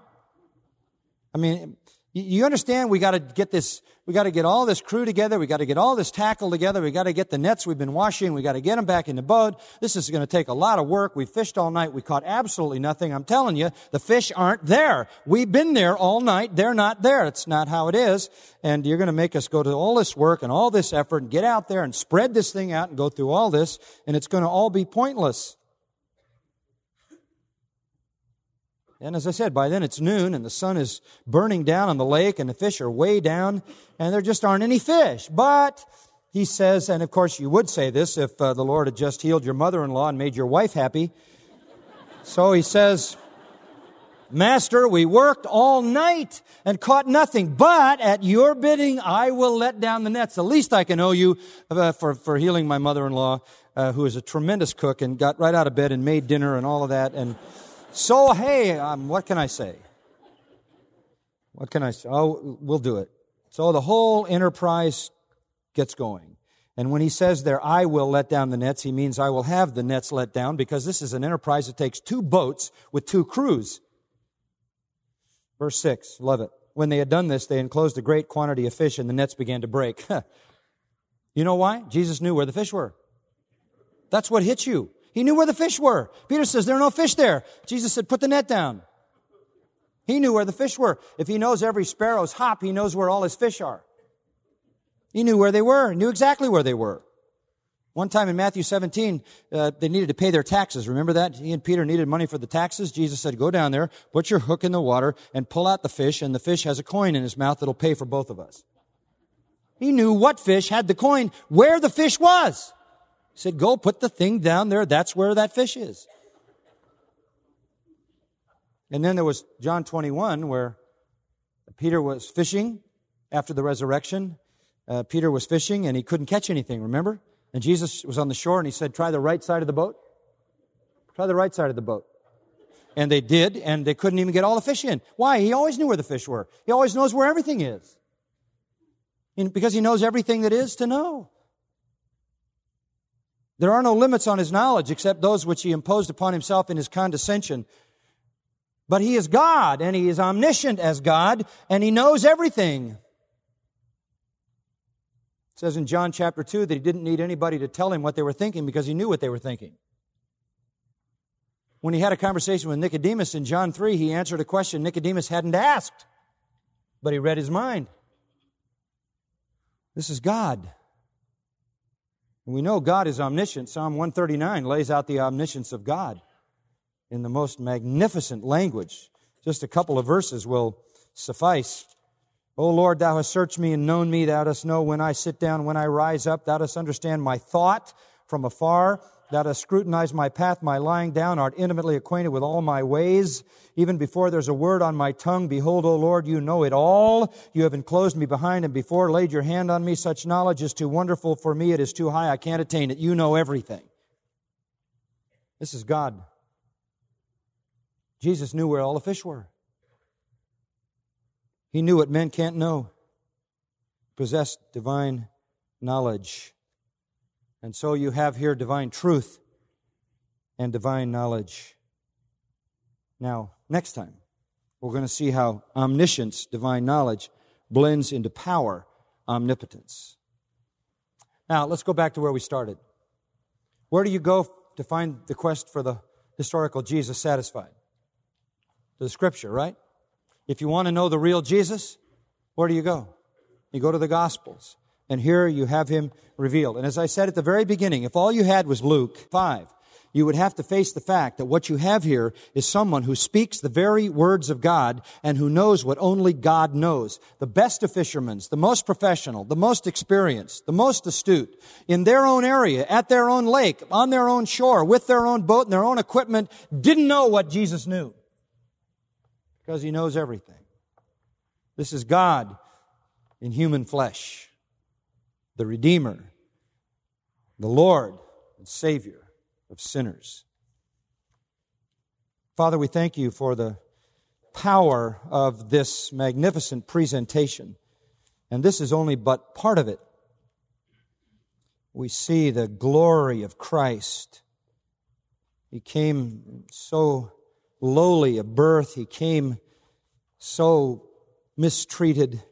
I mean, you understand we got to get this, we got to get all this crew together. We got to get all this tackle together. We got to get the nets we've been washing. We got to get them back in the boat. This is going to take a lot of work. We fished all night. We caught absolutely nothing. I'm telling you, the fish aren't there. We've been there all night. They're not there. It's not how it is. And you're going to make us go to all this work and all this effort and get out there and spread this thing out and go through all this. And it's going to all be pointless. And as I said, by then it's noon and the sun is burning down on the lake and the fish are way down and there just aren't any fish. But he says, and of course you would say this if uh, the Lord had just healed your mother-in-law and made your wife happy. So he says, Master, we worked all night and caught nothing, but at your bidding, I will let down the nets. The least I can owe you uh, for, for healing my mother-in-law, uh, who is a tremendous cook and got right out of bed and made dinner and all of that. And so, hey, um, what can I say? What can I say? Oh, we'll do it. So the whole enterprise gets going. And when he says there, I will let down the nets, he means I will have the nets let down because this is an enterprise that takes two boats with two crews. Verse 6, love it. When they had done this, they enclosed a great quantity of fish and the nets began to break. you know why? Jesus knew where the fish were. That's what hits you. He knew where the fish were. Peter says, there are no fish there. Jesus said, put the net down. He knew where the fish were. If he knows every sparrow's hop, he knows where all his fish are. He knew where they were. Knew exactly where they were. One time in Matthew 17, uh, they needed to pay their taxes. Remember that? He and Peter needed money for the taxes. Jesus said, go down there, put your hook in the water, and pull out the fish, and the fish has a coin in his mouth that'll pay for both of us. He knew what fish had the coin, where the fish was. He said, Go put the thing down there. That's where that fish is. And then there was John 21 where Peter was fishing after the resurrection. Uh, Peter was fishing and he couldn't catch anything, remember? And Jesus was on the shore and he said, Try the right side of the boat. Try the right side of the boat. And they did, and they couldn't even get all the fish in. Why? He always knew where the fish were. He always knows where everything is. Because he knows everything that is to know. There are no limits on his knowledge except those which he imposed upon himself in his condescension. But he is God, and he is omniscient as God, and he knows everything. It says in John chapter 2 that he didn't need anybody to tell him what they were thinking because he knew what they were thinking. When he had a conversation with Nicodemus in John 3, he answered a question Nicodemus hadn't asked, but he read his mind. This is God. We know God is omniscient. Psalm 139 lays out the omniscience of God in the most magnificent language. Just a couple of verses will suffice. O Lord, thou hast searched me and known me. Thou dost know when I sit down, when I rise up. Thou dost understand my thought from afar. Thou dost scrutinize my path, my lying down, art intimately acquainted with all my ways. Even before there's a word on my tongue, behold, O Lord, you know it all. You have enclosed me behind and before, laid your hand on me. Such knowledge is too wonderful for me. It is too high. I can't attain it. You know everything. This is God. Jesus knew where all the fish were. He knew what men can't know. Possessed divine knowledge. And so you have here divine truth and divine knowledge. Now, next time, we're going to see how omniscience, divine knowledge, blends into power, omnipotence. Now, let's go back to where we started. Where do you go to find the quest for the historical Jesus satisfied? To the scripture, right? If you want to know the real Jesus, where do you go? You go to the Gospels. And here you have him revealed. And as I said at the very beginning, if all you had was Luke 5, you would have to face the fact that what you have here is someone who speaks the very words of God and who knows what only God knows. The best of fishermen, the most professional, the most experienced, the most astute, in their own area, at their own lake, on their own shore, with their own boat and their own equipment, didn't know what Jesus knew. Because he knows everything. This is God in human flesh the Redeemer, the Lord and Savior of sinners. Father, we thank you for the power of this magnificent presentation. And this is only but part of it. We see the glory of Christ. He came so lowly of birth. He came so mistreated.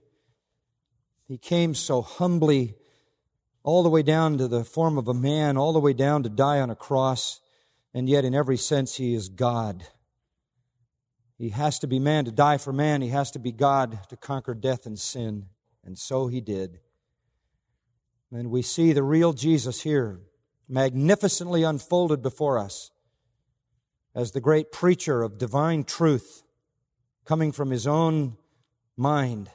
He came so humbly all the way down to the form of a man, all the way down to die on a cross, and yet in every sense he is God. He has to be man to die for man. He has to be God to conquer death and sin. And so he did. And we see the real Jesus here, magnificently unfolded before us as the great preacher of divine truth coming from his own mind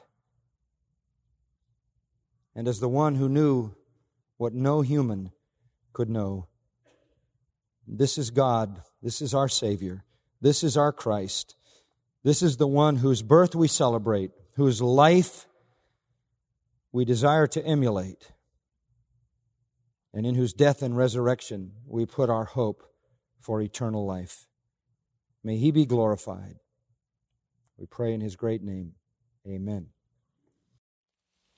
and as the one who knew what no human could know. This is God. This is our Savior. This is our Christ. This is the one whose birth we celebrate, whose life we desire to emulate, and in whose death and resurrection we put our hope for eternal life. May he be glorified. We pray in his great name. Amen.